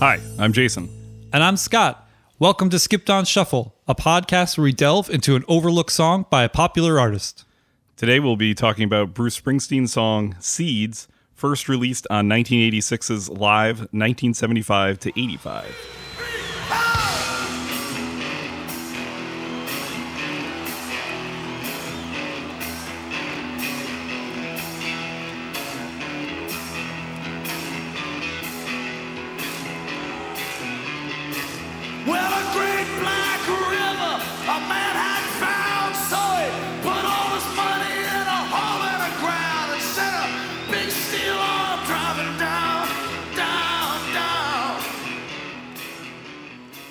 Hi, I'm Jason. And I'm Scott. Welcome to Skipped on Shuffle, a podcast where we delve into an overlooked song by a popular artist. Today we'll be talking about Bruce Springsteen's song Seeds, first released on 1986's Live 1975 to 85.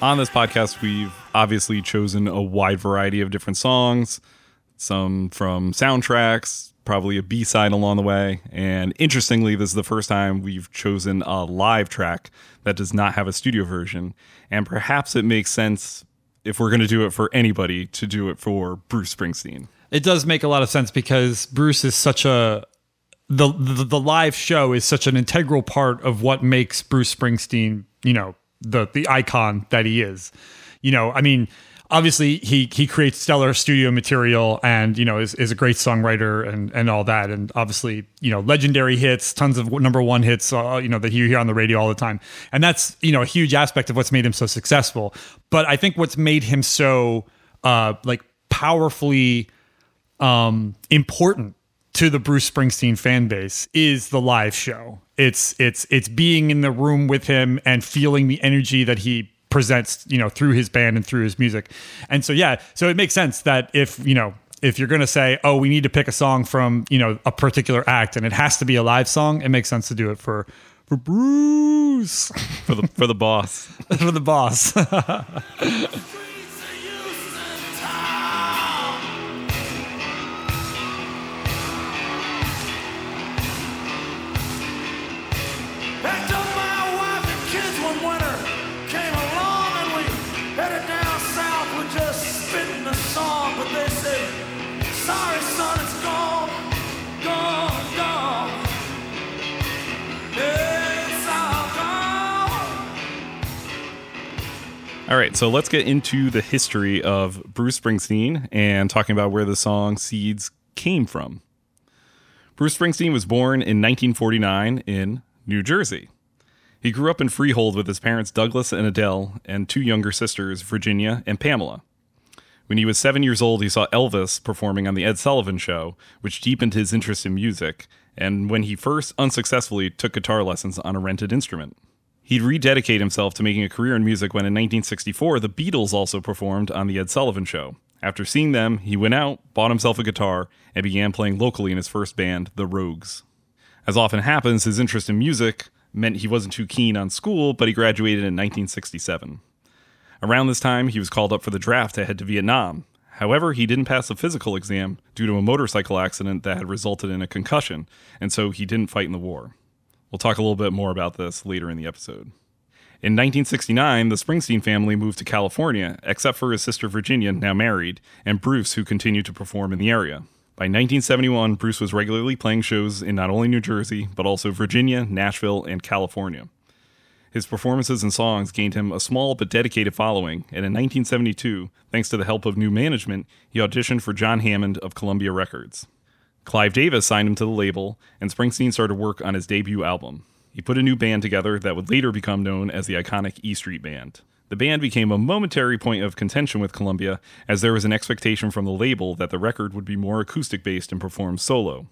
On this podcast, we've obviously chosen a wide variety of different songs, some from soundtracks, probably a B side along the way. And interestingly, this is the first time we've chosen a live track that does not have a studio version. And perhaps it makes sense if we're going to do it for anybody to do it for Bruce Springsteen. It does make a lot of sense because Bruce is such a the, the the live show is such an integral part of what makes Bruce Springsteen, you know, the the icon that he is. You know, I mean, obviously he he creates stellar studio material and you know is, is a great songwriter and and all that and obviously you know legendary hits tons of number one hits uh, you know that you hear on the radio all the time and that's you know a huge aspect of what's made him so successful but i think what's made him so uh like powerfully um important to the Bruce Springsteen fan base is the live show. It's it's it's being in the room with him and feeling the energy that he presents, you know, through his band and through his music. And so yeah, so it makes sense that if, you know, if you're going to say, "Oh, we need to pick a song from, you know, a particular act and it has to be a live song," it makes sense to do it for for Bruce, For the for the boss. for the boss. All right, so let's get into the history of Bruce Springsteen and talking about where the song Seeds came from. Bruce Springsteen was born in 1949 in New Jersey. He grew up in Freehold with his parents Douglas and Adele and two younger sisters, Virginia and Pamela. When he was seven years old, he saw Elvis performing on The Ed Sullivan Show, which deepened his interest in music, and when he first unsuccessfully took guitar lessons on a rented instrument. He'd rededicate himself to making a career in music when in 1964 the Beatles also performed on The Ed Sullivan Show. After seeing them, he went out, bought himself a guitar, and began playing locally in his first band, The Rogues. As often happens, his interest in music meant he wasn't too keen on school, but he graduated in 1967. Around this time, he was called up for the draft to head to Vietnam. However, he didn't pass the physical exam due to a motorcycle accident that had resulted in a concussion, and so he didn't fight in the war. We'll talk a little bit more about this later in the episode. In 1969, the Springsteen family moved to California, except for his sister Virginia, now married, and Bruce, who continued to perform in the area. By 1971, Bruce was regularly playing shows in not only New Jersey, but also Virginia, Nashville, and California. His performances and songs gained him a small but dedicated following, and in 1972, thanks to the help of new management, he auditioned for John Hammond of Columbia Records. Clive Davis signed him to the label, and Springsteen started work on his debut album. He put a new band together that would later become known as the iconic E Street Band. The band became a momentary point of contention with Columbia, as there was an expectation from the label that the record would be more acoustic based and performed solo.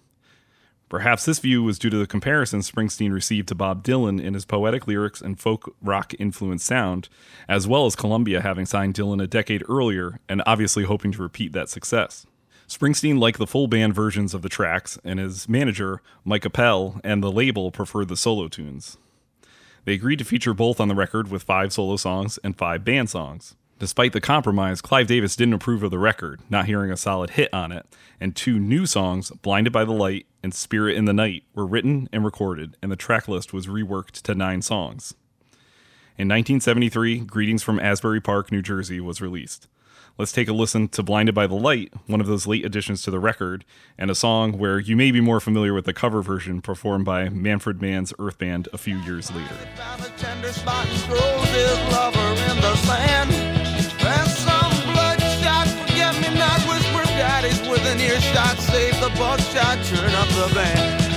Perhaps this view was due to the comparison Springsteen received to Bob Dylan in his poetic lyrics and folk rock influenced sound, as well as Columbia having signed Dylan a decade earlier and obviously hoping to repeat that success. Springsteen liked the full band versions of the tracks, and his manager, Mike Appel, and the label preferred the solo tunes. They agreed to feature both on the record with five solo songs and five band songs. Despite the compromise, Clive Davis didn't approve of the record, not hearing a solid hit on it, and two new songs, Blinded by the Light and Spirit in the Night, were written and recorded, and the track list was reworked to nine songs. In 1973, Greetings from Asbury Park, New Jersey was released. Let's take a listen to Blinded by the Light, one of those late additions to the record, and a song where you may be more familiar with the cover version performed by Manfred Mann's Earth Band a few years later. An earshot. Save the buckshot, turn up the band.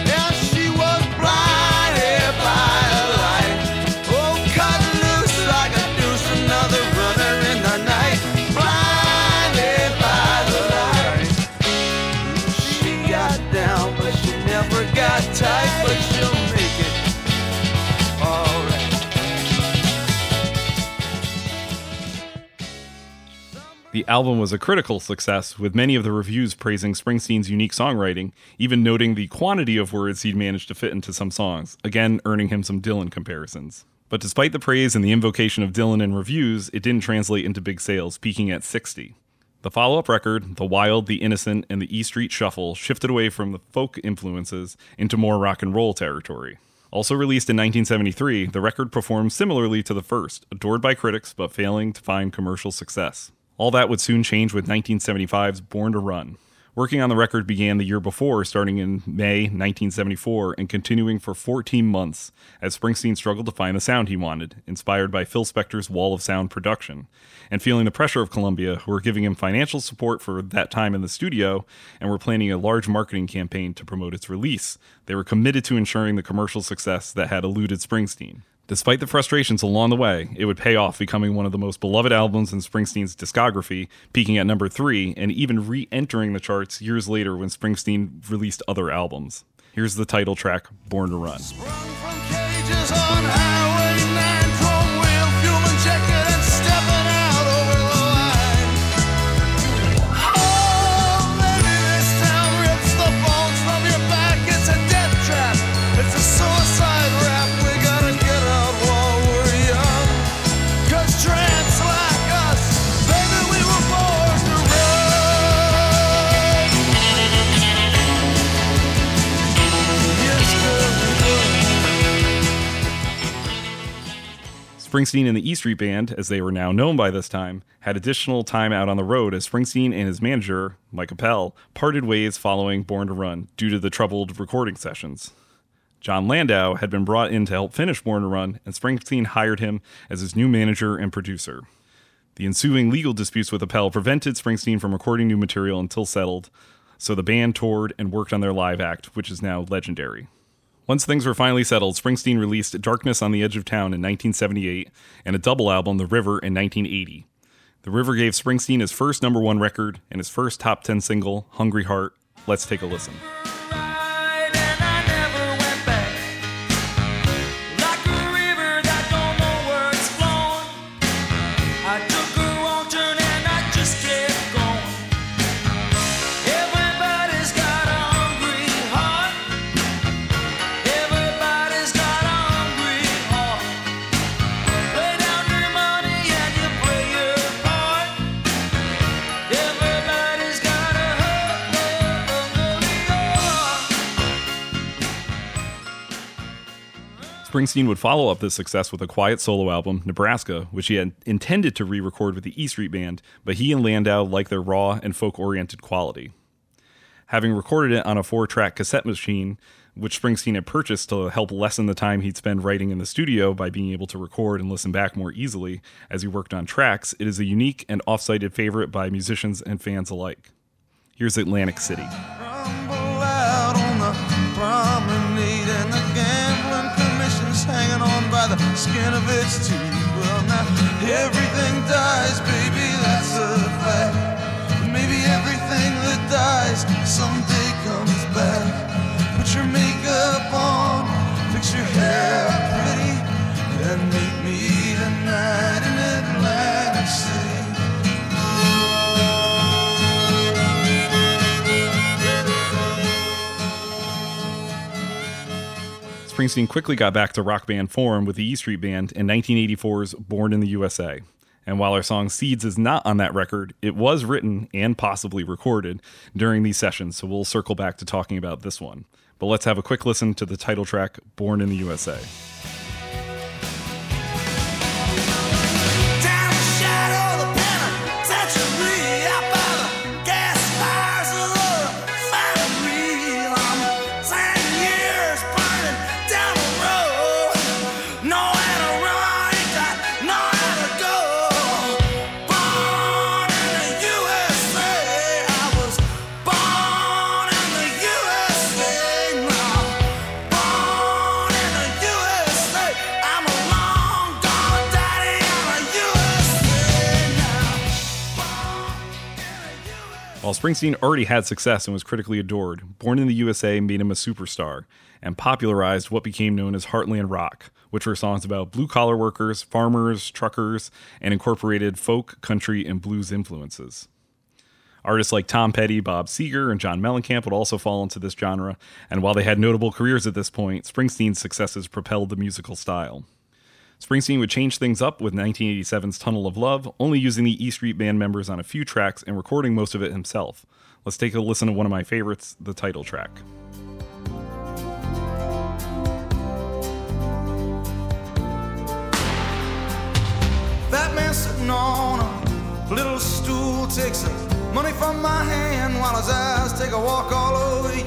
Album was a critical success, with many of the reviews praising Springsteen's unique songwriting, even noting the quantity of words he'd managed to fit into some songs, again earning him some Dylan comparisons. But despite the praise and the invocation of Dylan in reviews, it didn't translate into big sales, peaking at 60. The follow up record, The Wild, The Innocent, and the E Street Shuffle, shifted away from the folk influences into more rock and roll territory. Also released in 1973, the record performed similarly to the first, adored by critics but failing to find commercial success. All that would soon change with 1975's Born to Run. Working on the record began the year before, starting in May 1974 and continuing for 14 months as Springsteen struggled to find the sound he wanted, inspired by Phil Spector's Wall of Sound production, and feeling the pressure of Columbia, who were giving him financial support for that time in the studio and were planning a large marketing campaign to promote its release. They were committed to ensuring the commercial success that had eluded Springsteen. Despite the frustrations along the way, it would pay off, becoming one of the most beloved albums in Springsteen's discography, peaking at number three, and even re entering the charts years later when Springsteen released other albums. Here's the title track, Born to Run. Springsteen and the E Street Band, as they were now known by this time, had additional time out on the road as Springsteen and his manager, Mike Appel, parted ways following Born to Run due to the troubled recording sessions. Jon Landau had been brought in to help finish Born to Run, and Springsteen hired him as his new manager and producer. The ensuing legal disputes with Appel prevented Springsteen from recording new material until settled, so the band toured and worked on their live act, which is now legendary. Once things were finally settled, Springsteen released Darkness on the Edge of Town in 1978 and a double album, The River, in 1980. The River gave Springsteen his first number one record and his first top 10 single, Hungry Heart. Let's take a listen. Springsteen would follow up this success with a quiet solo album, Nebraska, which he had intended to re record with the E Street Band, but he and Landau liked their raw and folk oriented quality. Having recorded it on a four track cassette machine, which Springsteen had purchased to help lessen the time he'd spend writing in the studio by being able to record and listen back more easily as he worked on tracks, it is a unique and off cited favorite by musicians and fans alike. Here's Atlantic City. The skin of its teeth. Well, now everything dies, baby, that's a fact. But maybe everything that dies someday comes back. Put your makeup on, fix your hair pretty, and Springsteen quickly got back to rock band form with the E Street Band in 1984's Born in the USA. And while our song Seeds is not on that record, it was written and possibly recorded during these sessions, so we'll circle back to talking about this one. But let's have a quick listen to the title track, Born in the USA. While Springsteen already had success and was critically adored, Born in the USA made him a superstar and popularized what became known as Heartland rock, which were songs about blue collar workers, farmers, truckers, and incorporated folk, country, and blues influences. Artists like Tom Petty, Bob Seger, and John Mellencamp would also fall into this genre, and while they had notable careers at this point, Springsteen's successes propelled the musical style. Springsteen would change things up with 1987's Tunnel of Love, only using the E Street Band members on a few tracks and recording most of it himself. Let's take a listen to one of my favorites, the title track. That man sitting on a little stool takes money from my hand while his eyes take a walk all over you.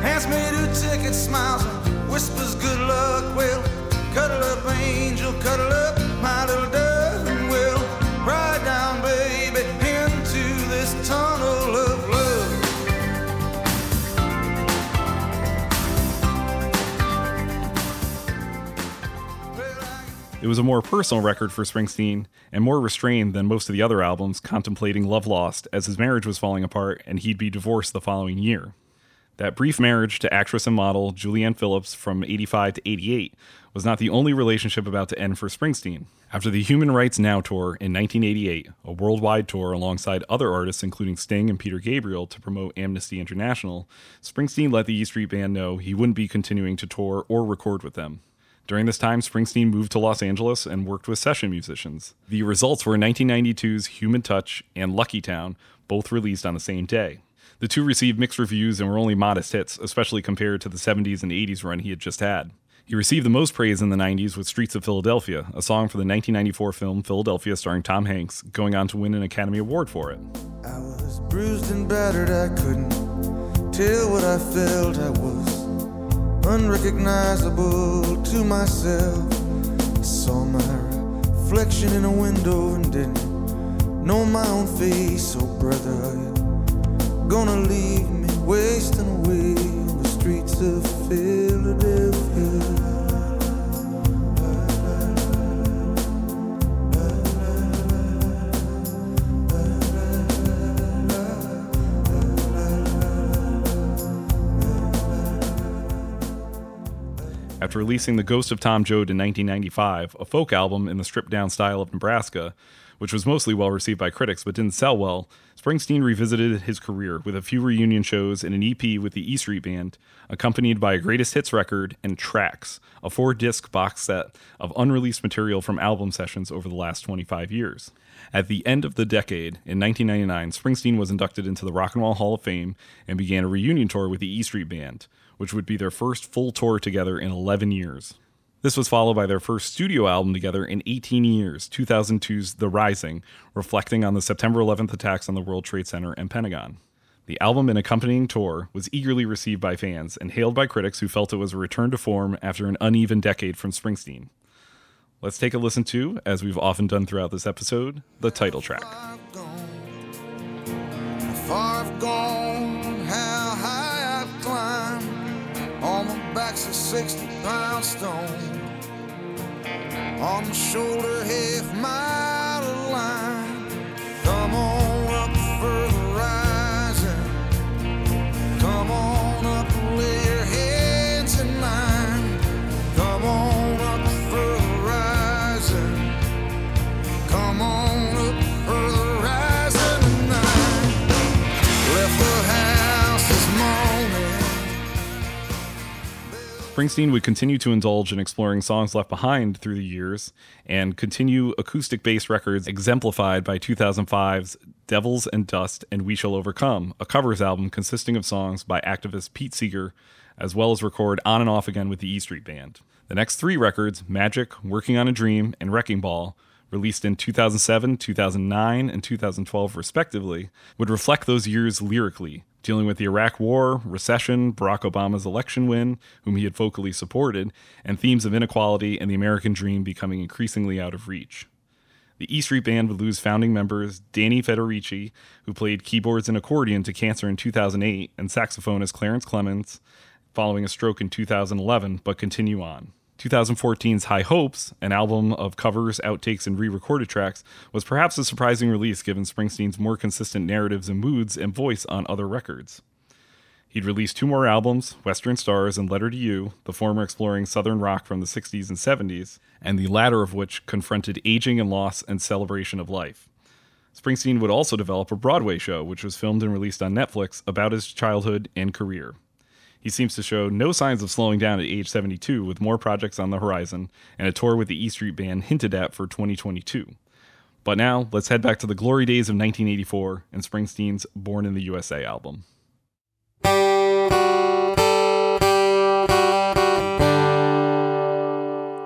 Hands me two tickets, smiles and whispers good luck. Well, cuddle up, angel, cuddle up, my little dove, and we'll ride down, baby, into this tunnel of love. It was a more personal record for Springsteen and more restrained than most of the other albums, contemplating love lost as his marriage was falling apart and he'd be divorced the following year. That brief marriage to actress and model Julianne Phillips from 85 to 88 was not the only relationship about to end for Springsteen. After the Human Rights Now tour in 1988, a worldwide tour alongside other artists including Sting and Peter Gabriel to promote Amnesty International, Springsteen let the E Street Band know he wouldn't be continuing to tour or record with them. During this time, Springsteen moved to Los Angeles and worked with session musicians. The results were 1992's Human Touch and Lucky Town, both released on the same day. The two received mixed reviews and were only modest hits, especially compared to the 70s and 80s run he had just had. He received the most praise in the 90s with Streets of Philadelphia, a song for the 1994 film Philadelphia starring Tom Hanks, going on to win an Academy Award for it. I was bruised and battered, I couldn't tell what I felt. I was unrecognizable to myself. I saw my reflection in a window and didn't know my own face. Oh, brother, are you gonna leave me wasting away on the streets of Philadelphia? After releasing The Ghost of Tom Joad in 1995, a folk album in the stripped down style of Nebraska, which was mostly well received by critics but didn't sell well, Springsteen revisited his career with a few reunion shows and an EP with the E Street Band, accompanied by a greatest hits record and Tracks, a four disc box set of unreleased material from album sessions over the last 25 years. At the end of the decade, in 1999, Springsteen was inducted into the Rock and Roll Hall of Fame and began a reunion tour with the E Street Band, which would be their first full tour together in 11 years. This was followed by their first studio album together in 18 years, 2002's The Rising, reflecting on the September 11th attacks on the World Trade Center and Pentagon. The album and accompanying tour was eagerly received by fans and hailed by critics who felt it was a return to form after an uneven decade from Springsteen. Let's take a listen to, as we've often done throughout this episode, the title track. How On my back's a 60 pound stone. On my shoulder, half mile line. Come on Springsteen would continue to indulge in exploring songs left behind through the years and continue acoustic based records exemplified by 2005's Devils and Dust and We Shall Overcome, a covers album consisting of songs by activist Pete Seeger, as well as record on and off again with the E Street Band. The next three records, Magic, Working on a Dream, and Wrecking Ball, released in 2007, 2009, and 2012 respectively, would reflect those years lyrically, dealing with the Iraq War, recession, Barack Obama's election win, whom he had vocally supported, and themes of inequality and the American dream becoming increasingly out of reach. The E Street Band would lose founding members Danny Federici, who played keyboards and accordion to cancer in 2008, and saxophonist Clarence Clemons, following a stroke in 2011, but continue on. 2014's High Hopes, an album of covers, outtakes, and re recorded tracks, was perhaps a surprising release given Springsteen's more consistent narratives and moods and voice on other records. He'd released two more albums, Western Stars and Letter to You, the former exploring Southern rock from the 60s and 70s, and the latter of which confronted aging and loss and celebration of life. Springsteen would also develop a Broadway show, which was filmed and released on Netflix about his childhood and career. He seems to show no signs of slowing down at age 72, with more projects on the horizon and a tour with the E Street Band hinted at for 2022. But now, let's head back to the glory days of 1984 and Springsteen's Born in the USA album.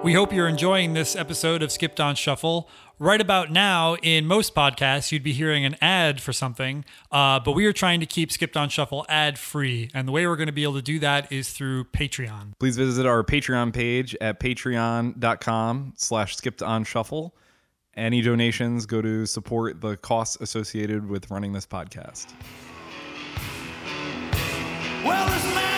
We hope you're enjoying this episode of Skipped on Shuffle. Right about now, in most podcasts, you'd be hearing an ad for something, uh, but we are trying to keep Skipped on Shuffle ad free. And the way we're going to be able to do that is through Patreon. Please visit our Patreon page at patreon.com slash skipped on shuffle. Any donations go to support the costs associated with running this podcast. Well, this man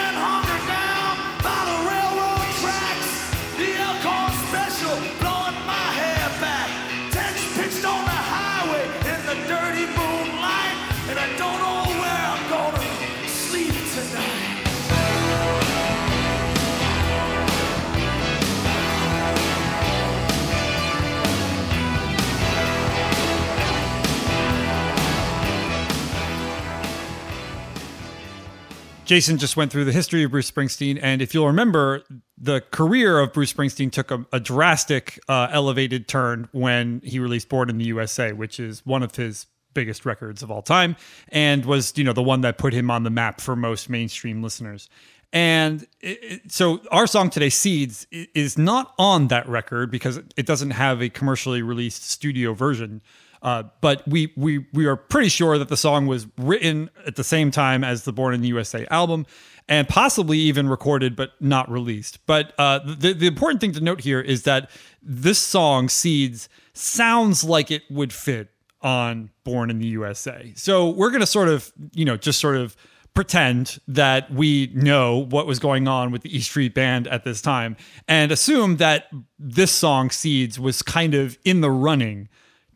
Jason just went through the history of Bruce Springsteen, and if you'll remember, the career of Bruce Springsteen took a, a drastic, uh, elevated turn when he released "Born in the USA," which is one of his biggest records of all time, and was you know the one that put him on the map for most mainstream listeners. And it, so our song today, "Seeds," is not on that record because it doesn't have a commercially released studio version. Uh, but we we we are pretty sure that the song was written at the same time as the Born in the USA album, and possibly even recorded but not released. But uh, the the important thing to note here is that this song "Seeds" sounds like it would fit on Born in the USA. So we're gonna sort of you know just sort of pretend that we know what was going on with the E Street Band at this time and assume that this song Seeds was kind of in the running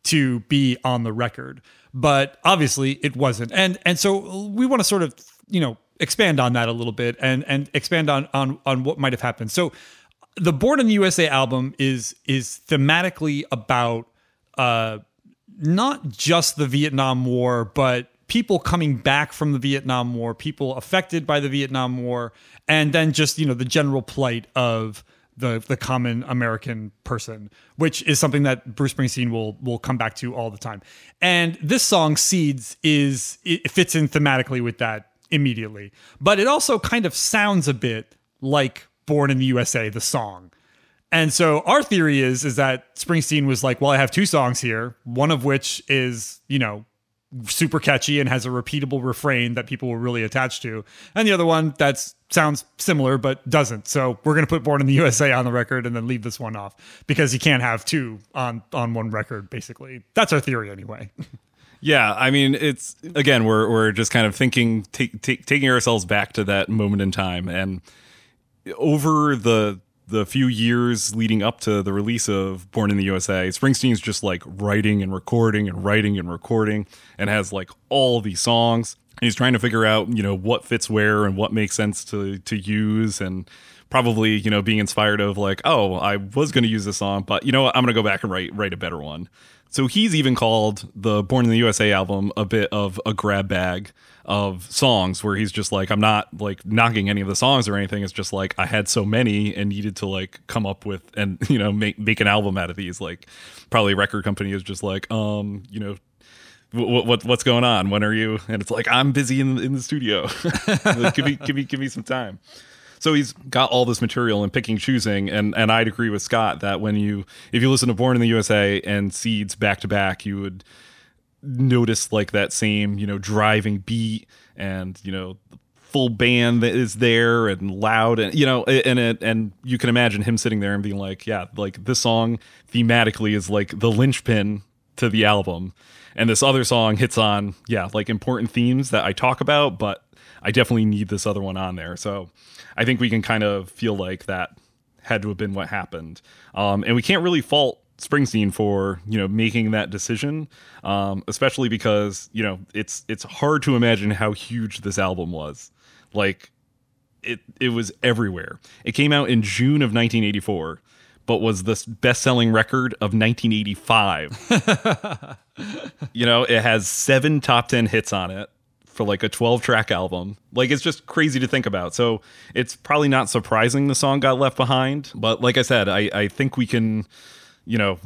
to be on the record. But obviously it wasn't. And and so we want to sort of you know expand on that a little bit and and expand on on on what might have happened. So the born in the usa album is is thematically about uh not just the Vietnam War, but people coming back from the Vietnam War, people affected by the Vietnam War, and then just you know the general plight of the the common American person, which is something that Bruce Springsteen will will come back to all the time. And this song "Seeds" is it fits in thematically with that immediately, but it also kind of sounds a bit like "Born in the USA" the song. And so our theory is is that Springsteen was like, well, I have two songs here, one of which is, you know, super catchy and has a repeatable refrain that people were really attached to, and the other one that's sounds similar but doesn't. So we're going to put Born in the USA on the record and then leave this one off because you can't have two on on one record basically. That's our theory anyway. Yeah, I mean, it's again, we're we're just kind of thinking, taking ourselves back to that moment in time, and over the the few years leading up to the release of Born in the USA, Springsteen's just like writing and recording and writing and recording, and has like all these songs. He's trying to figure out, you know, what fits where and what makes sense to to use, and probably, you know, being inspired of like, oh, I was going to use this song, but you know what, I'm going to go back and write write a better one. So he's even called the Born in the USA album a bit of a grab bag of songs where he's just like, I'm not like knocking any of the songs or anything. It's just like I had so many and needed to like come up with and, you know, make make an album out of these. Like probably record company is just like, um, you know, what, what what's going on? When are you? And it's like I'm busy in in the studio. like, give me give me give me some time. So he's got all this material and picking, choosing, and and I'd agree with Scott that when you if you listen to Born in the USA and Seeds back to back, you would notice like that same you know driving beat and you know the full band that is there and loud and you know and it and you can imagine him sitting there and being like yeah like this song thematically is like the linchpin to the album and this other song hits on yeah like important themes that I talk about but I definitely need this other one on there so I think we can kind of feel like that had to have been what happened. Um, and we can't really fault Springsteen for you know making that decision, um, especially because you know it's it's hard to imagine how huge this album was. Like it it was everywhere. It came out in June of 1984, but was the best-selling record of 1985. you know, it has seven top 10 hits on it for like a 12 track album. Like it's just crazy to think about. So it's probably not surprising the song got left behind. But like I said, I, I think we can, you know,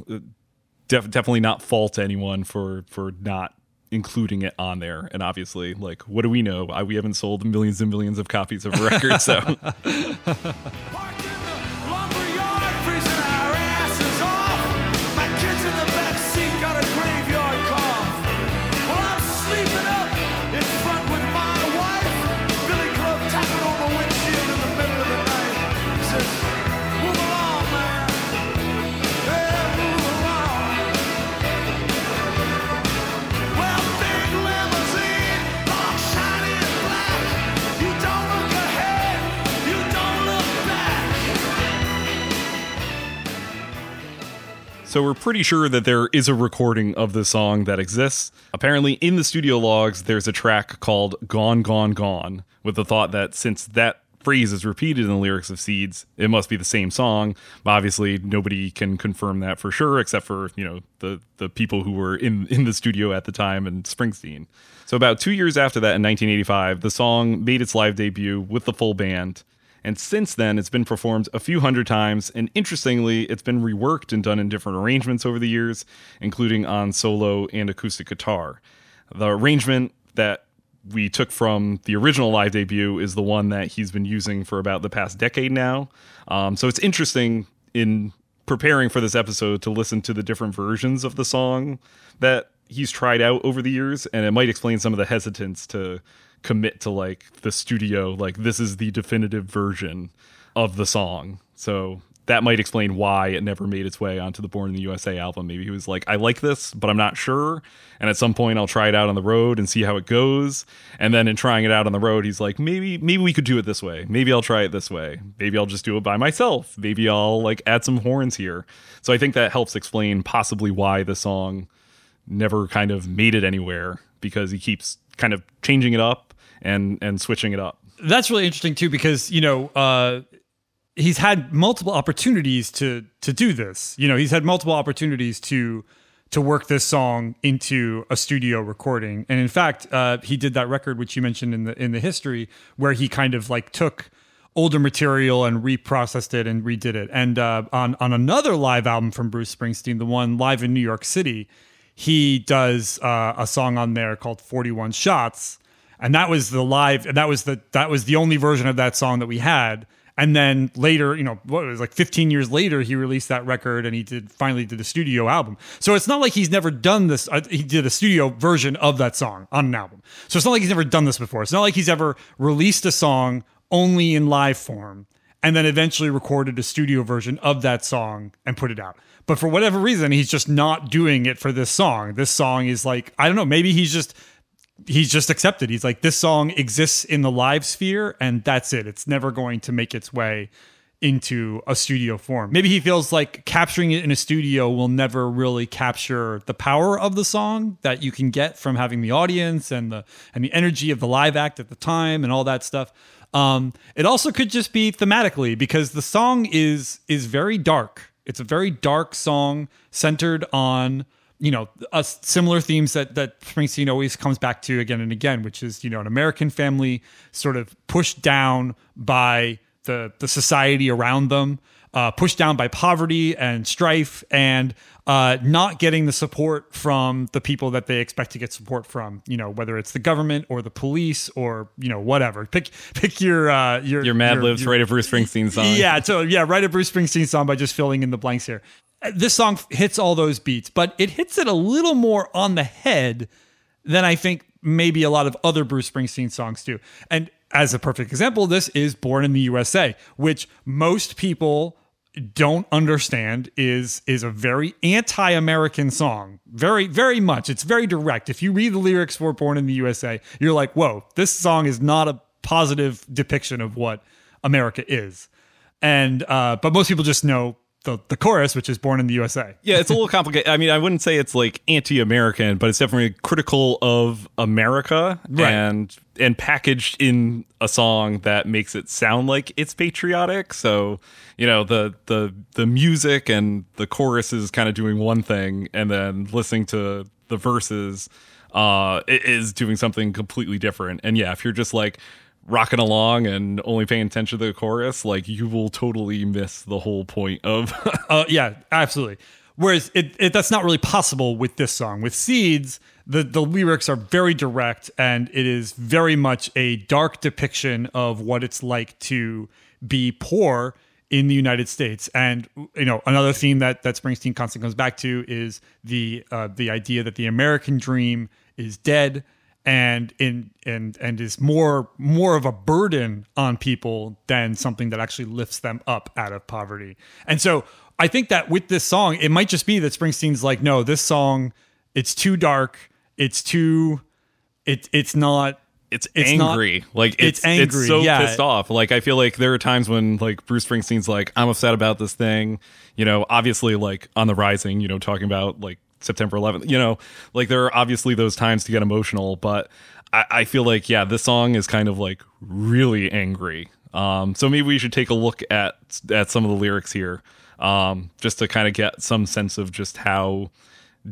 def- definitely not fault anyone for for not including it on there. And obviously, like, what do we know? I, we haven't sold millions and millions of copies of records. So So we're pretty sure that there is a recording of the song that exists. Apparently, in the studio logs, there's a track called Gone, Gone, Gone, with the thought that since that phrase is repeated in the lyrics of Seeds, it must be the same song. Obviously, nobody can confirm that for sure, except for, you know, the, the people who were in, in the studio at the time and Springsteen. So about two years after that, in 1985, the song made its live debut with the full band. And since then, it's been performed a few hundred times. And interestingly, it's been reworked and done in different arrangements over the years, including on solo and acoustic guitar. The arrangement that we took from the original live debut is the one that he's been using for about the past decade now. Um, so it's interesting in preparing for this episode to listen to the different versions of the song that he's tried out over the years, and it might explain some of the hesitance to commit to like the studio, like this is the definitive version of the song. So that might explain why it never made its way onto the Born in the USA album. Maybe he was like, I like this, but I'm not sure. And at some point I'll try it out on the road and see how it goes. And then in trying it out on the road, he's like, maybe, maybe we could do it this way. Maybe I'll try it this way. Maybe I'll just do it by myself. Maybe I'll like add some horns here. So I think that helps explain possibly why the song never kind of made it anywhere because he keeps kind of changing it up and and switching it up. That's really interesting too, because you know uh, he's had multiple opportunities to to do this. You know, he's had multiple opportunities to to work this song into a studio recording, and in fact, uh, he did that record which you mentioned in the in the history, where he kind of like took older material and reprocessed it and redid it. And uh, on on another live album from Bruce Springsteen, the one live in New York City, he does uh, a song on there called 41 Shots. And that was the live and that was the that was the only version of that song that we had. And then later you know what was like 15 years later he released that record and he did finally did a studio album. So it's not like he's never done this uh, he did a studio version of that song on an album. So it's not like he's never done this before. It's not like he's ever released a song only in live form and then eventually recorded a studio version of that song and put it out but for whatever reason he's just not doing it for this song this song is like i don't know maybe he's just he's just accepted. He's like, this song exists in the live sphere, and that's it. It's never going to make its way into a studio form. Maybe he feels like capturing it in a studio will never really capture the power of the song that you can get from having the audience and the and the energy of the live act at the time and all that stuff. Um, it also could just be thematically because the song is is very dark. It's a very dark song centered on you know, uh, similar themes that that Springsteen always comes back to again and again, which is you know an American family sort of pushed down by the the society around them, uh, pushed down by poverty and strife, and uh, not getting the support from the people that they expect to get support from. You know, whether it's the government or the police or you know whatever. Pick pick your uh, your Your Mad Libs, write a Bruce Springsteen song. yeah, so yeah, write a Bruce Springsteen song by just filling in the blanks here. Uh, This song hits all those beats, but it hits it a little more on the head than I think maybe a lot of other Bruce Springsteen songs do. And as a perfect example, this is Born in the USA, which most people don't understand is is a very anti-American song. Very very much. It's very direct. If you read the lyrics for Born in the USA, you're like, "Whoa, this song is not a positive depiction of what America is." and uh, but most people just know the the chorus, which is "Born in the USA." Yeah, it's a little complicated. I mean, I wouldn't say it's like anti-American, but it's definitely critical of America Right. and and packaged in a song that makes it sound like it's patriotic. So, you know, the the the music and the chorus is kind of doing one thing and then listening to the verses uh is doing something completely different. And yeah, if you're just like rocking along and only paying attention to the chorus, like you will totally miss the whole point of Uh, yeah, absolutely. Whereas it, it that's not really possible with this song. With Seeds, the the lyrics are very direct, and it is very much a dark depiction of what it's like to be poor in the United States. And you know, another theme that that Springsteen constantly comes back to is the uh, the idea that the American dream is dead and in and and is more more of a burden on people than something that actually lifts them up out of poverty. And so I think that with this song, it might just be that Springsteen's like, no, this song, it's too dark, it's too, it it's not. it's, It's not- angry. like it's it's, it's angry, so yeah. pissed off. Like I feel like there are times when like Bruce Springsteen's like, I'm upset about this thing. You know, obviously like on the rising, you know, talking about like September 11th. You know, like there are obviously those times to get emotional, but I, I feel like yeah, this song is kind of like really angry. Um, so maybe we should take a look at at some of the lyrics here, um, just to kind of get some sense of just how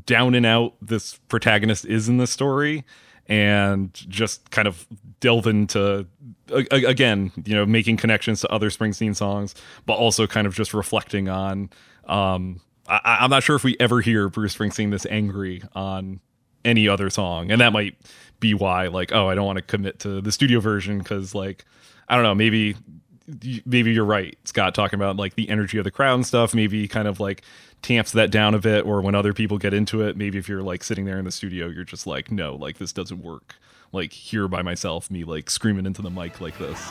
down and out this protagonist is in the story and just kind of delve into again you know making connections to other springsteen songs but also kind of just reflecting on um I, i'm not sure if we ever hear bruce springsteen this angry on any other song and that might be why like oh i don't want to commit to the studio version because like i don't know maybe maybe you're right, Scott, talking about like the energy of the crowd and stuff. Maybe kind of like tamps that down a bit, or when other people get into it, maybe if you're like sitting there in the studio, you're just like, no, like this doesn't work. Like here by myself, me like screaming into the mic like this.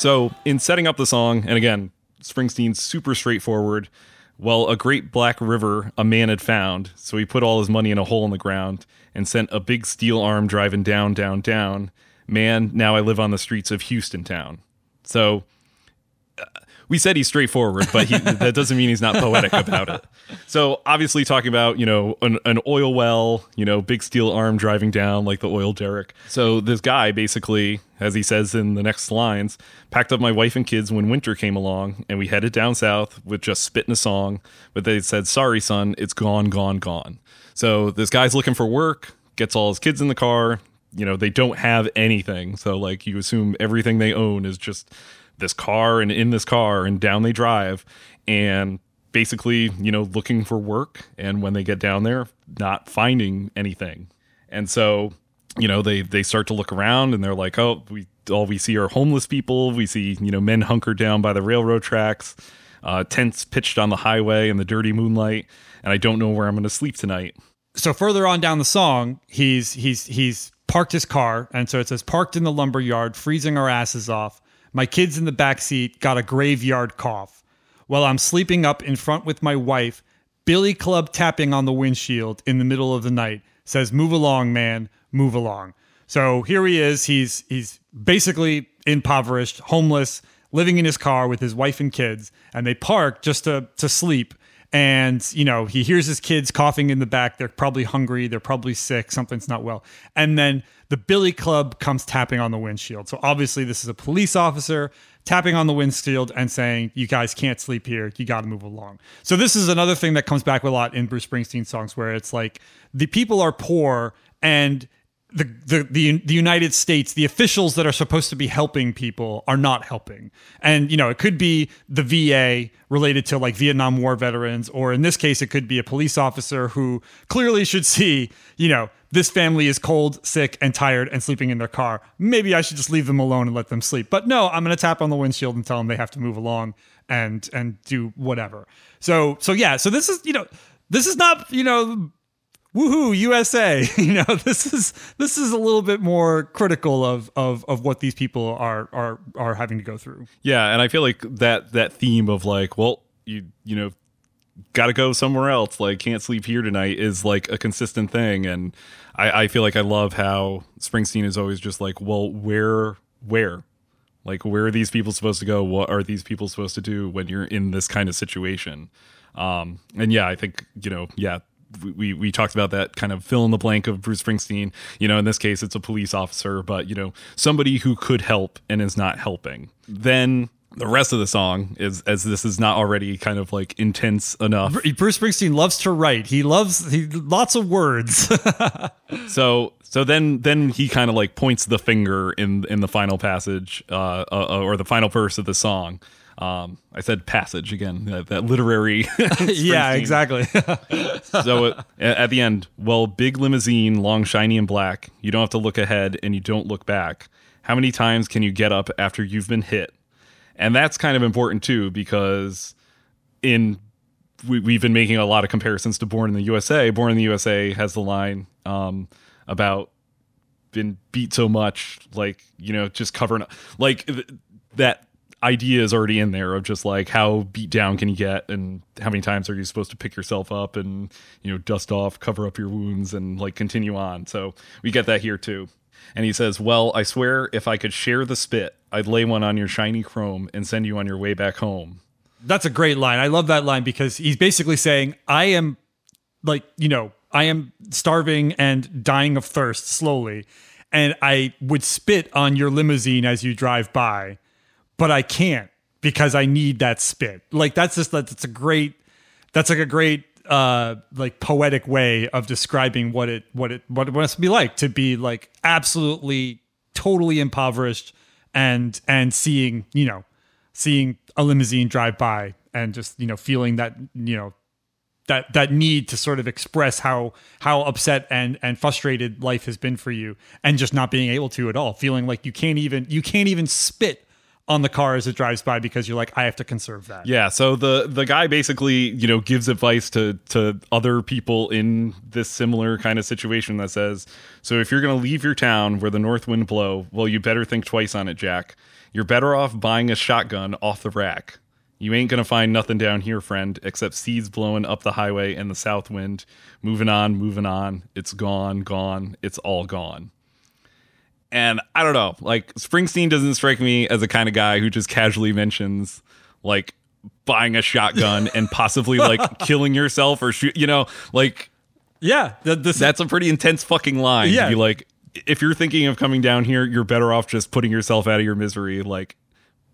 So, in setting up the song, and again, Springsteen's super straightforward. Well, a great black river a man had found, so he put all his money in a hole in the ground and sent a big steel arm driving down, down, down. Man, now I live on the streets of Houston town. So, uh, we said he's straightforward, but he, that doesn't mean he's not poetic about it. So obviously talking about, you know, an, an oil well, you know, big steel arm driving down like the oil derrick. So this guy basically, as he says in the next lines, packed up my wife and kids when winter came along and we headed down south with just spitting a song, but they said, sorry, son, it's gone, gone, gone. So this guy's looking for work, gets all his kids in the car. You know, they don't have anything. So like you assume everything they own is just this car and in this car and down they drive and basically you know looking for work. And when they get down there not finding anything. And so you know they they start to look around and they're like oh we all we see are homeless people. We see you know men hunkered down by the railroad tracks uh, tents pitched on the highway in the dirty moonlight. And i don't know where i'm going to sleep tonight. So further on down the song, he's he's he's parked his car, and so it says parked in the lumber yard, freezing our asses off. My kids in the back seat got a graveyard cough. While I'm sleeping up in front with my wife, Billy Club tapping on the windshield in the middle of the night says, "Move along, man, move along." So here he is. He's he's basically impoverished, homeless, living in his car with his wife and kids, and they park just to to sleep and you know he hears his kids coughing in the back they're probably hungry they're probably sick something's not well and then the billy club comes tapping on the windshield. So obviously this is a police officer tapping on the windshield and saying you guys can't sleep here. You got to move along. So this is another thing that comes back a lot in bruce springsteen songs where it's like the people are poor and the, the the the United States, the officials that are supposed to be helping people are not helping. And you know, it could be the VA related to like Vietnam War veterans, or in this case, it could be a police officer who clearly should see, you know, this family is cold, sick, and tired and sleeping in their car. Maybe I should just leave them alone and let them sleep. But no, I'm going to tap on the windshield and tell them they have to move along and and do whatever. So so yeah, so this is, you know, this is not, you know, woohoo USA. you know, this is this is a little bit more critical of of of what these people are are are having to go through. Yeah, and I feel like that that theme of like, well, you you know, got to go somewhere else. Like, can't sleep here tonight is like a consistent thing, and I, I feel like I love how Springsteen is always just like, well, where where. Like, where are these people supposed to go? What are these people supposed to do when you're in this kind of situation? Um, and yeah, I think you know, yeah, we we talked about that kind of fill in the blank of Bruce Springsteen. You know, in this case, it's a police officer, but you know, somebody who could help and is not helping. Then the rest of the song is as this is not already kind of like intense enough. Bruce Springsteen loves to write. He loves he lots of words. so so then then he kind of like points the finger in in the final passage uh, uh or the final verse of the song. Um, I said passage again, that, that literary. yeah, exactly. so uh, at the end, well, big limousine, long, shiny, and black. You don't have to look ahead and you don't look back. How many times can you get up after you've been hit? And that's kind of important too, because in we, have been making a lot of comparisons to Born in the USA. Born in the USA has the line um, about been beat so much, like you know, just covering up. like th- that idea is already in there of just like how beat down can you get and how many times are you supposed to pick yourself up and you know dust off cover up your wounds and like continue on so we get that here too and he says well i swear if i could share the spit i'd lay one on your shiny chrome and send you on your way back home that's a great line i love that line because he's basically saying i am like you know i am starving and dying of thirst slowly and i would spit on your limousine as you drive by but I can't because I need that spit. Like that's just that's a great that's like a great uh like poetic way of describing what it what it what it must be like to be like absolutely totally impoverished and and seeing, you know, seeing a limousine drive by and just, you know, feeling that, you know, that that need to sort of express how how upset and and frustrated life has been for you and just not being able to at all feeling like you can't even you can't even spit on the car as it drives by because you're like I have to conserve that. Yeah, so the the guy basically, you know, gives advice to to other people in this similar kind of situation that says, "So if you're going to leave your town where the north wind blow, well you better think twice on it, Jack. You're better off buying a shotgun off the rack. You ain't to find nothing down here, friend, except seeds blowing up the highway and the south wind. Moving on, moving on. It's gone, gone. It's all gone." And I don't know, like Springsteen doesn't strike me as a kind of guy who just casually mentions like buying a shotgun and possibly like killing yourself or shoot, you know, like yeah, the, that's a pretty intense fucking line. Yeah, like if you're thinking of coming down here, you're better off just putting yourself out of your misery, like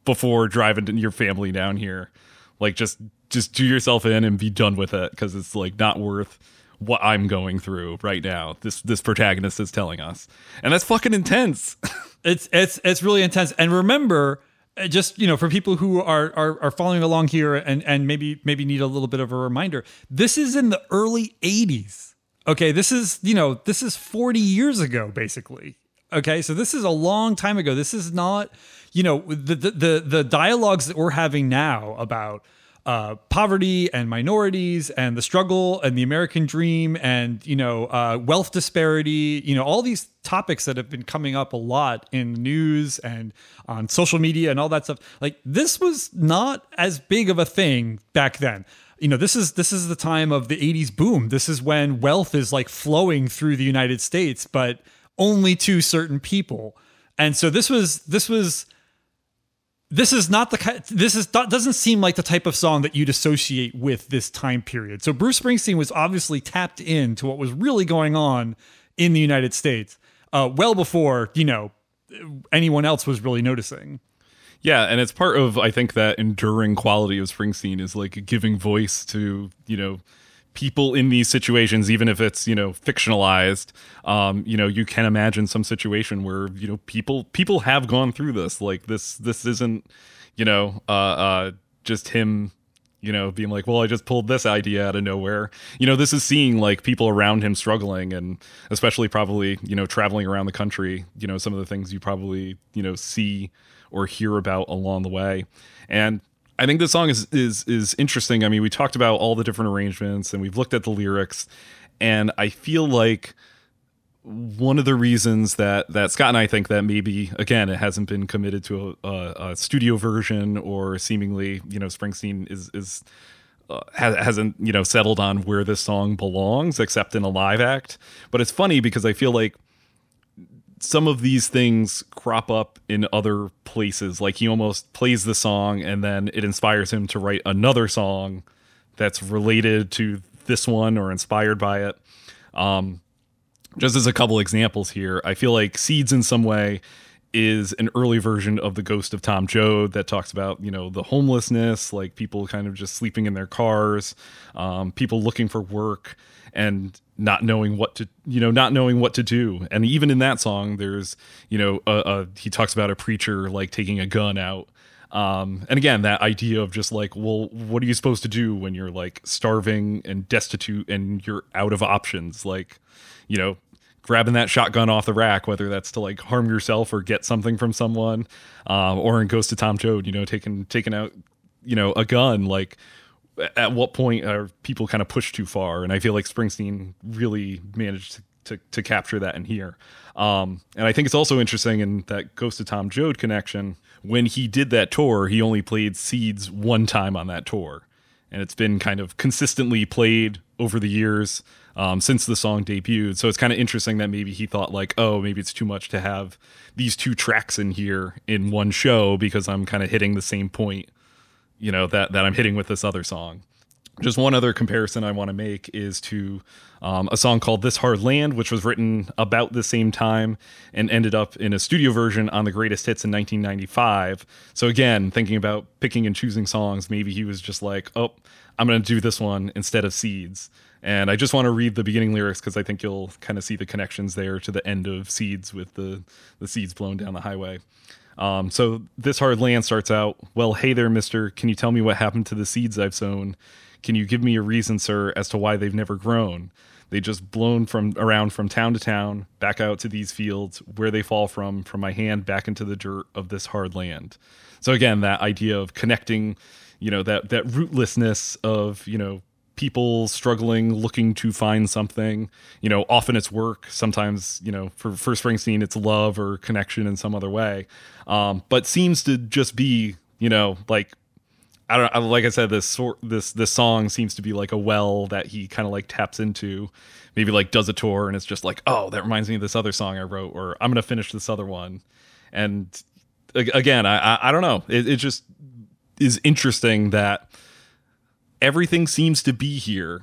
before driving your family down here. Like just just do yourself in and be done with it because it's like not worth what I'm going through right now. This this protagonist is telling us, and that's fucking intense. it's it's it's really intense. And remember, uh, just you know, for people who are are, are following along here and and maybe maybe need a little bit of a reminder, this is in the early '80s. Okay, this is you know this is 40 years ago, basically. Okay, so this is a long time ago. This is not you know the the the, the dialogues that we're having now about uh, poverty and minorities and the struggle and the American dream and you know uh, wealth disparity, you know all these topics that have been coming up a lot in news and on social media and all that stuff. Like this was not as big of a thing back then. You know, this is this is the time of the 80s boom. This is when wealth is like flowing through the United States, but only to certain people. And so this was this was this is not the this is doesn't seem like the type of song that you'd associate with this time period. So Bruce Springsteen was obviously tapped into what was really going on in the United States uh, well before you know anyone else was really noticing. Yeah, and it's part of I think that enduring quality of Springsteen is like giving voice to you know people in these situations, even if it's you know fictionalized. Um, you know, you can imagine some situation where you know people people have gone through this. Like this this isn't you know uh, uh, just him you know, being like, well, I just pulled this idea out of nowhere. You know, this is seeing like people around him struggling and especially probably, you know, traveling around the country, you know, some of the things you probably, you know, see or hear about along the way. And I think this song is is is interesting. I mean, we talked about all the different arrangements and we've looked at the lyrics and I feel like one of the reasons that that Scott and I think that maybe again it hasn't been committed to a, a, a studio version or seemingly you know Springsteen is is uh, hasn't you know settled on where this song belongs except in a live act. But it's funny because I feel like some of these things crop up in other places. Like he almost plays the song and then it inspires him to write another song that's related to this one or inspired by it. Um, just as a couple examples here, I feel like Seeds in some way is an early version of the Ghost of Tom Joad that talks about you know the homelessness, like people kind of just sleeping in their cars, um, people looking for work and not knowing what to you know not knowing what to do. And even in that song, there's you know a, a, he talks about a preacher like taking a gun out. Um, and again, that idea of just like, well, what are you supposed to do when you're like starving and destitute and you're out of options? Like, you know, grabbing that shotgun off the rack, whether that's to like harm yourself or get something from someone, um, or in Ghost of Tom Joad, you know, taking taking out, you know, a gun. Like, at what point are people kind of pushed too far? And I feel like Springsteen really managed to to, to capture that in here. Um, and I think it's also interesting in that Ghost of Tom Joad connection. When he did that tour, he only played Seeds one time on that tour, and it's been kind of consistently played over the years um, since the song debuted. So it's kind of interesting that maybe he thought like, oh, maybe it's too much to have these two tracks in here in one show because I'm kind of hitting the same point, you know, that that I'm hitting with this other song. Just one other comparison I want to make is to um, a song called This Hard Land, which was written about the same time and ended up in a studio version on the greatest hits in 1995. So, again, thinking about picking and choosing songs, maybe he was just like, oh, I'm going to do this one instead of Seeds. And I just want to read the beginning lyrics because I think you'll kind of see the connections there to the end of Seeds with the, the seeds blown down the highway. Um, so this hard land starts out, well, hey there, mister. Can you tell me what happened to the seeds I've sown? Can you give me a reason, sir, as to why they've never grown? They just blown from around from town to town, back out to these fields, where they fall from, from my hand back into the dirt of this hard land. So again, that idea of connecting, you know, that that rootlessness of, you know, people struggling, looking to find something. You know, often it's work. Sometimes, you know, for for Springsteen, it's love or connection in some other way. Um, but seems to just be, you know, like I don't know, like I said this this this song seems to be like a well that he kind of like taps into. Maybe like does a tour and it's just like, oh, that reminds me of this other song I wrote, or I'm gonna finish this other one. And again, I I, I don't know. It, it just is interesting that everything seems to be here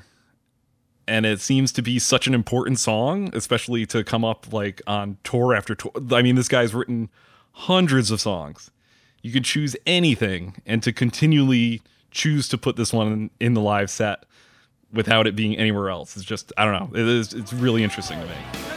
and it seems to be such an important song especially to come up like on tour after tour. I mean this guy's written hundreds of songs. You could choose anything and to continually choose to put this one in, the live set without it being anywhere else is just i don't know it is it's really interesting to me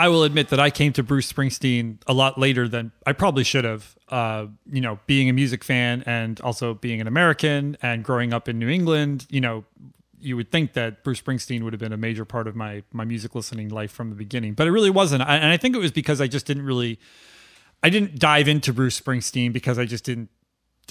I will admit that I came to Bruce Springsteen a lot later than I probably should have. Uh, you know, being a music fan and also being an American and growing up in New England, you know, you would think that Bruce Springsteen would have been a major part of my my music listening life from the beginning, but it really wasn't. I, and I think it was because I just didn't really, I didn't dive into Bruce Springsteen because I just didn't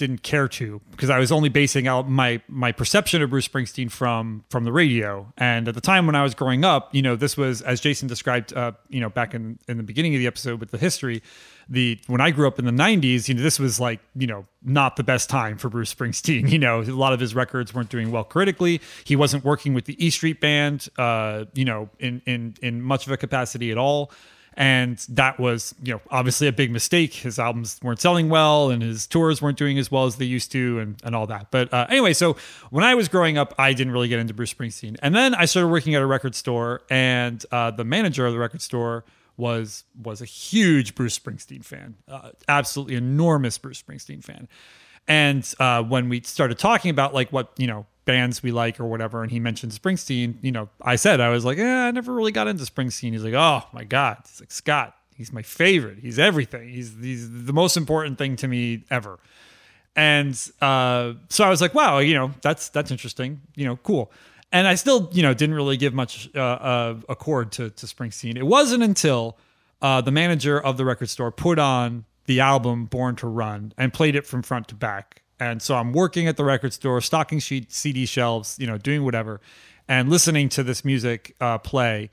didn't care to because I was only basing out my my perception of Bruce Springsteen from from the radio. And at the time when I was growing up, you know, this was as Jason described, uh, you know, back in in the beginning of the episode with the history. The when I grew up in the '90s, you know, this was like you know not the best time for Bruce Springsteen. You know, a lot of his records weren't doing well critically. He wasn't working with the E Street Band, uh, you know, in in in much of a capacity at all and that was you know obviously a big mistake. His albums weren't selling well and his tours weren't doing as well as they used to and, and all that. But uh, anyway so when i was growing up i didn't really get into bruce springsteen. And then i started working at a record store and uh, the manager of the record store was was a huge bruce springsteen fan uh, absolutely enormous bruce springsteen fan. And uh, when we started talking about like what you know bands we like or whatever, and he mentioned Springsteen, you know, I said I was like, yeah, I never really got into Springsteen. He's like, oh my god, he's like Scott, he's my favorite. He's everything. He's he's the most important thing to me ever. And uh, so I was like, wow, you know, that's that's interesting. You know, cool. And I still, you know, didn't really give much uh, uh, accord to to Springsteen. It wasn't until uh, the manager of the record store put on the album Born to Run and played it from front to back. And so I'm working at the record store, stocking sheet CD shelves, you know, doing whatever, and listening to this music uh, play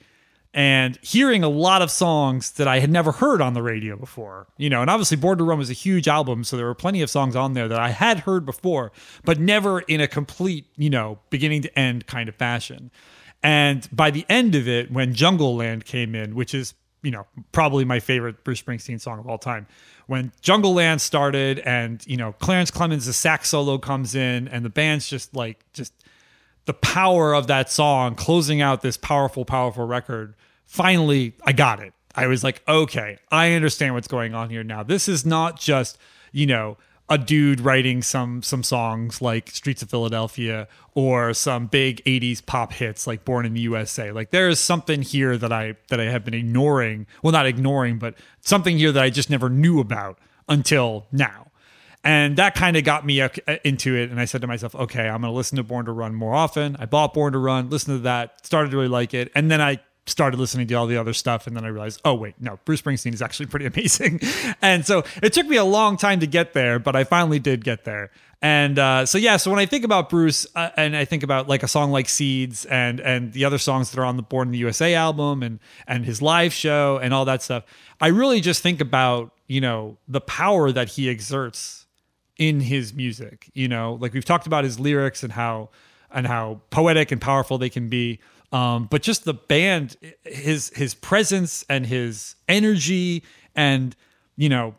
and hearing a lot of songs that I had never heard on the radio before. You know, and obviously Born to Run was a huge album, so there were plenty of songs on there that I had heard before, but never in a complete, you know, beginning to end kind of fashion. And by the end of it, when Jungleland came in, which is, you know, probably my favorite Bruce Springsteen song of all time, when Jungleland started and, you know, Clarence Clemons, the sax solo comes in and the band's just like, just the power of that song closing out this powerful, powerful record. Finally, I got it. I was like, okay, I understand what's going on here now. This is not just, you know, a dude writing some some songs like Streets of Philadelphia or some big 80s pop hits like Born in the USA. Like there is something here that I that I have been ignoring. Well, not ignoring, but something here that I just never knew about until now. And that kind of got me uh, into it. And I said to myself, okay, I'm going to listen to Born to Run more often. I bought Born to Run, listened to that, started to really like it. And then I started listening to all the other stuff and then I realized, oh wait, no, Bruce Springsteen is actually pretty amazing. and so it took me a long time to get there, but I finally did get there. And uh, so yeah, so when I think about Bruce uh, and I think about like a song like Seeds and and the other songs that are on the Born in the USA album and and his live show and all that stuff, I really just think about you know the power that he exerts in his music. You know, like we've talked about his lyrics and how and how poetic and powerful they can be um, but just the band, his his presence and his energy, and you know,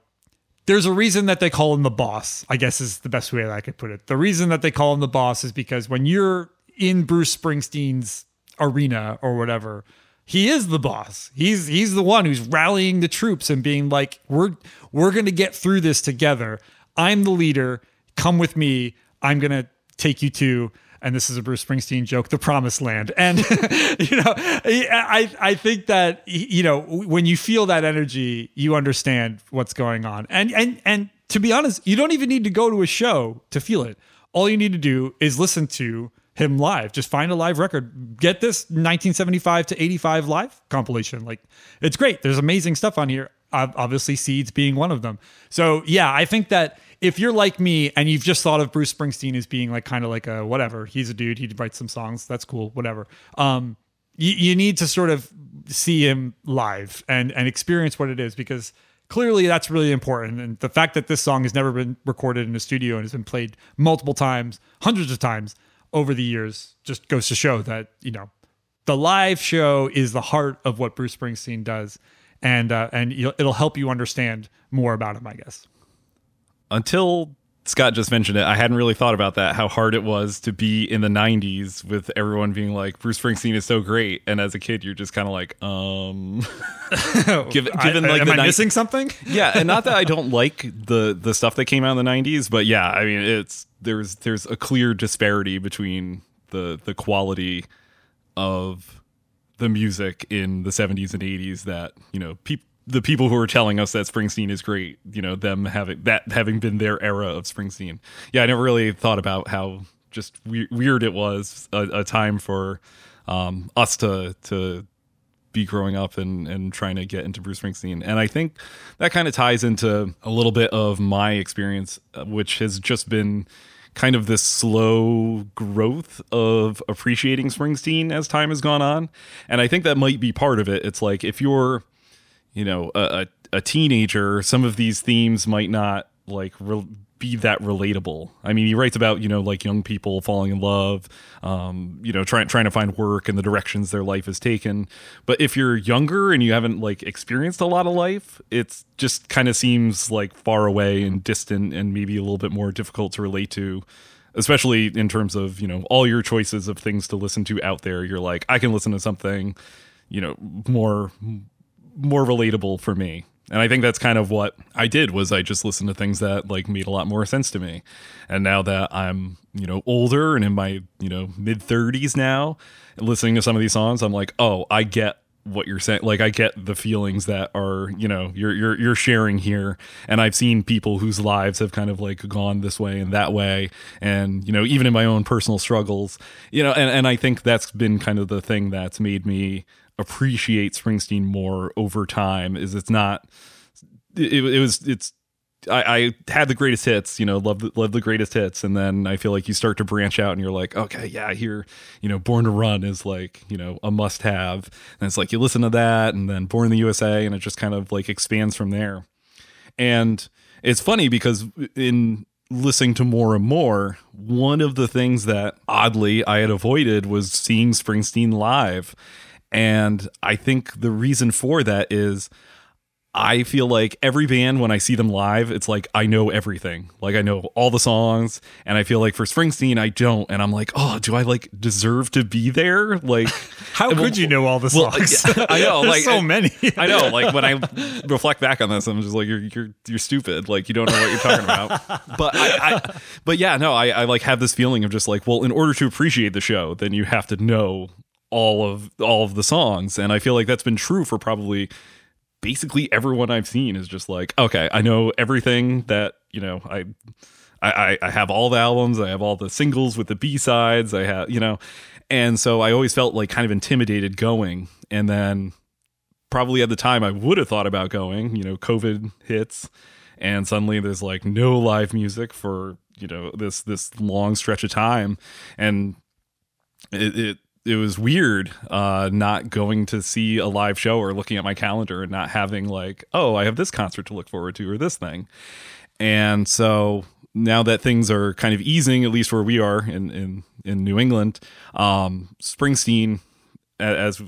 there's a reason that they call him the boss. I guess is the best way that I could put it. The reason that they call him the boss is because when you're in Bruce Springsteen's arena or whatever, he is the boss. He's he's the one who's rallying the troops and being like, "We're we're to get through this together. I'm the leader. Come with me. I'm to take you to and this is a Bruce Springsteen joke, the promised land. And, you know, I, I think that, you know, when you feel that energy, you understand what's going on. And, and, and to be honest, you don't even need to go to a show to feel it. All you need to do is listen to him live. Just find a live record. Get this 1975 to 85 live compilation. Like, it's great. There's amazing stuff on here. Obviously, Seeds being one of them. So, yeah, I think that if you're like me and you've just thought of Bruce Springsteen as being like kind of like a whatever, he's a dude, he writes some songs, that's cool, whatever. Um, you, you need to sort of see him live and and experience what it is because clearly that's really important. And the fact that this song has never been recorded in a studio and has been played multiple times, hundreds of times over the years, just goes to show that you know the live show is the heart of what Bruce Springsteen does, and uh, and it'll help you understand more about him, I guess until Scott just mentioned it, I hadn't really thought about that, how hard it was to be in the 90s with everyone being like, Bruce Springsteen is so great. And as a kid, you're just kind of like, um, given, given I, like, am I ni- missing something? yeah. And not that I don't like the, the stuff that came out in the 90s, but yeah, I mean, it's, there's, there's a clear disparity between the, the quality of the music in the 70s and 80s that, you know, people, the people who are telling us that Springsteen is great, you know, them having that having been their era of Springsteen. Yeah, I never really thought about how just we- weird it was a, a time for um, us to to be growing up and and trying to get into Bruce Springsteen. And I think that kind of ties into a little bit of my experience, uh, which has just been kind of this slow growth of appreciating Springsteen as time has gone on. And I think that might be part of it. It's like if you're you know a, a, teenager some of these themes might not like re- be that relatable. I mean, he writes about you know like young people falling in love, um, you know, trying trying to find work and the directions their life has taken. But if you're younger and you haven't like experienced a lot of life, it's just kind of seems like far away and distant and maybe a little bit more difficult to relate to. Especially in terms of you know all your choices of things to listen to out there, you're like I can listen to something, you know, more more relatable for me and i think that's kind of what i did was i just listened to things that like made a lot more sense to me. And now that i'm you know older and in my you know mid 30s now listening to some of these songs i'm like oh i get what you're saying. Like i get the feelings that are you know you're you're you're sharing here. And i've seen people whose lives have kind of like gone this way and that way. And you know even in my own personal struggles you know and, and i think that's been kind of the thing that's made me appreciate Springsteen more over time is it's not it, it was it's I, I, had the greatest hits, you know, love the, love the greatest hits, and then I feel like you start to branch out, and you're like, okay, yeah, here, you know, Born to Run is like, you know, a must have, and it's like you listen to that, and then Born in the USA, and it just kind of like expands from there. And it's funny because in listening to more and more, one of the things that oddly I had avoided was seeing Springsteen live, and I think the reason for that is I feel like every band, when I see them live, it's like I know everything. Like I know all the songs. And I feel like for Springsteen, I don't. And I'm like, oh, do I like deserve to be there? Like, how could you know all the songs? Well, I know, like so many. I know. Like when I reflect back on this, I'm just like, you're you're you're stupid. Like you don't know what you're talking about. but I, I but yeah, no, I, I like have this feeling of just like, well, in order to appreciate the show, then you have to know all of all of the songs and i feel like that's been true for probably basically everyone i've seen is just like okay i know everything that you know i I, I have all the albums. I have all the singles with the B sides. I have, you know, and so I always felt like kind of intimidated going. And then probably at the time I would have thought about going, you know, COVID hits and suddenly there's like no live music for, you know, this, this long stretch of time. And it, it it was weird uh, not going to see a live show or looking at my calendar and not having like, oh, I have this concert to look forward to or this thing. And so now that things are kind of easing, at least where we are in in, in New England, um, Springsteen, as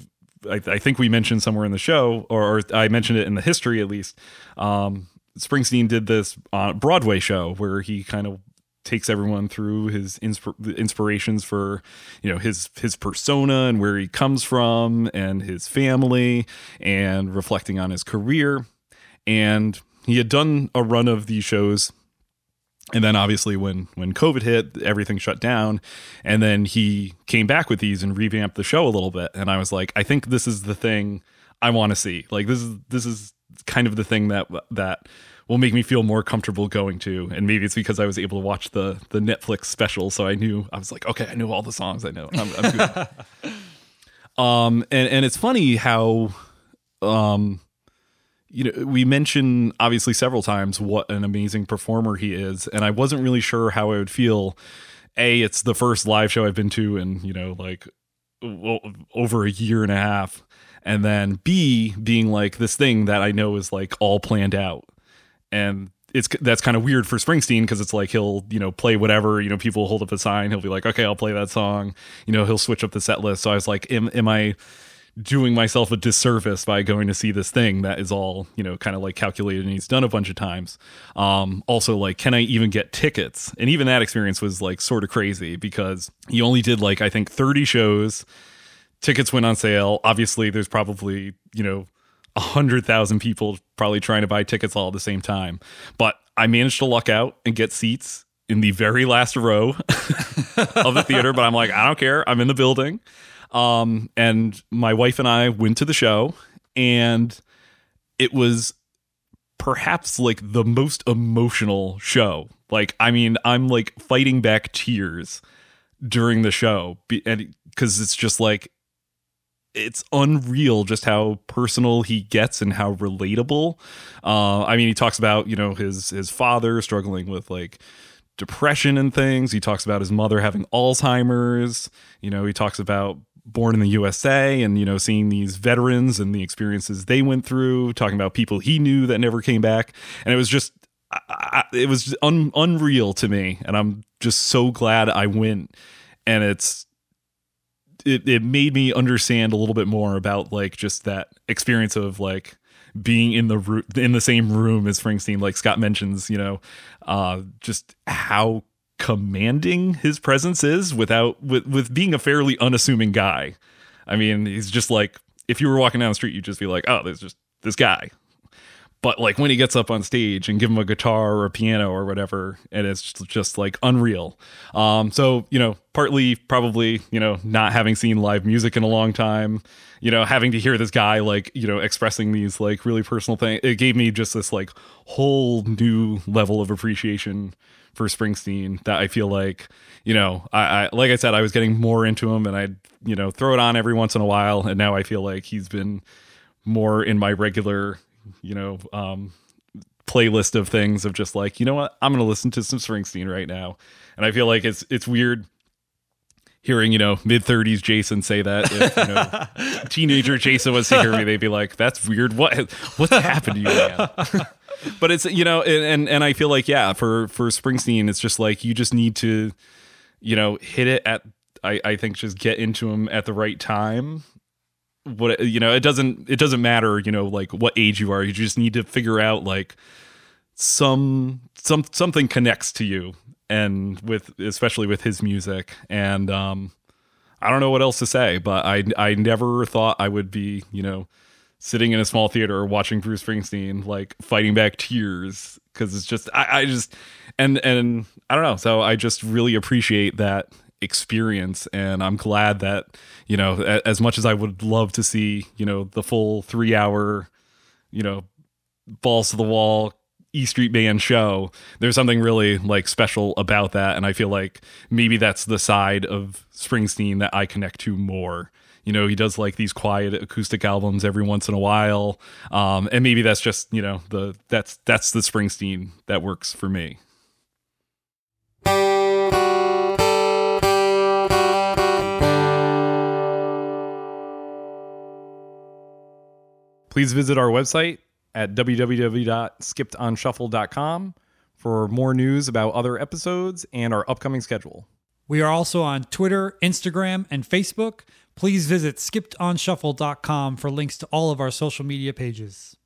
I, I, think we mentioned somewhere in the show, or, or, I mentioned it in the history at least. Um, Springsteen did this Broadway show where he kind of takes everyone through his insp- inspirations for you know his his persona and where he comes from and his family and reflecting on his career. And he had done a run of these shows. And then obviously when when covid hit everything shut down. And then he came back with these and revamped the show a little bit. And i was like i think this is the thing i want to see. Like this is this is kind of the thing that that will make me feel more comfortable going to. And maybe it's because I was able to watch the the Netflix special, so I knew I was like, okay, I know all the songs. I know. I'm, I'm good. um, and and it's funny how, um, you know, we mention obviously several times what an amazing performer he is, and I wasn't really sure how I would feel. A, it's the first live show I've been to in you know like over a year and a half and then B being like this thing that I know is like all planned out and it's that's kind of weird for Springsteen because it's like he'll you know play whatever you know people hold up a sign he'll be like okay I'll play that song. You know he'll switch up the set list. So I was like am, am I doing myself a disservice by going to see this thing that is all you know kind of like calculated and he's done a bunch of times? Um also like can i even get tickets? And even that experience was like sort of crazy because he only did like i think 30 shows. Tickets went on sale. Obviously there's probably you know a hundred thousand people probably trying to buy tickets all at the same time. But I managed to luck out and get seats in the very last row of the theater. But I'm like, I don't care. I'm in the building. Um, and my wife and I went to the show, and it was perhaps like the most emotional show. Like, I mean, I'm like fighting back tears during the show, and because it's just like it's unreal just how personal he gets and how relatable. Uh, I mean, he talks about you know his his father struggling with like depression and things. He talks about his mother having Alzheimer's. You know, he talks about born in the USA and you know seeing these veterans and the experiences they went through. Talking about people he knew that never came back, and it was just I, it was un, unreal to me, and I'm just so glad I went. And it's it it made me understand a little bit more about like just that experience of like being in the ro- in the same room as Springsteen. Like Scott mentions, you know, uh, just how commanding his presence is without with with being a fairly unassuming guy. I mean, he's just like if you were walking down the street, you'd just be like, oh, there's just this guy. But like when he gets up on stage and give him a guitar or a piano or whatever, and it's just, just like unreal. Um, so you know, partly probably you know not having seen live music in a long time, you know, having to hear this guy like you know expressing these like really personal things, it gave me just this like whole new level of appreciation for Springsteen that I feel like, you know, I, I like I said, I was getting more into him and I'd, you know, throw it on every once in a while. And now I feel like he's been more in my regular, you know, um, playlist of things of just like, you know what, I'm gonna listen to some Springsteen right now. And I feel like it's it's weird hearing, you know, mid thirties Jason say that. If you know teenager Jason was to hear me, they'd be like, That's weird. What what's happened to you, man? but it's you know and and i feel like yeah for for springsteen it's just like you just need to you know hit it at i i think just get into him at the right time what you know it doesn't it doesn't matter you know like what age you are. You just need to figure out like some some something connects to you and with especially with his music. And um i don't know what else to say but i i never thought i would be you know sitting in a small theater watching Bruce Springsteen like fighting back tears. Because it's just I, I just and and I don't know. So I just really appreciate that experience and I'm glad that you know as much as I would love to see you know the full three hour you know balls to the wall E Street Band show there's something really like special about that. And I feel like maybe that's the side of Springsteen that I connect to more. You know he does like these quiet acoustic albums every once in a while. Um, and maybe that's just you know the that's that's the springsteen that works for me please visit our website at www.skippedonshuffle.com for more news about other episodes and our upcoming schedule We are also on Twitter, Instagram, and Facebook. Please visit skippedonshuffle.com for links to all of our social media pages.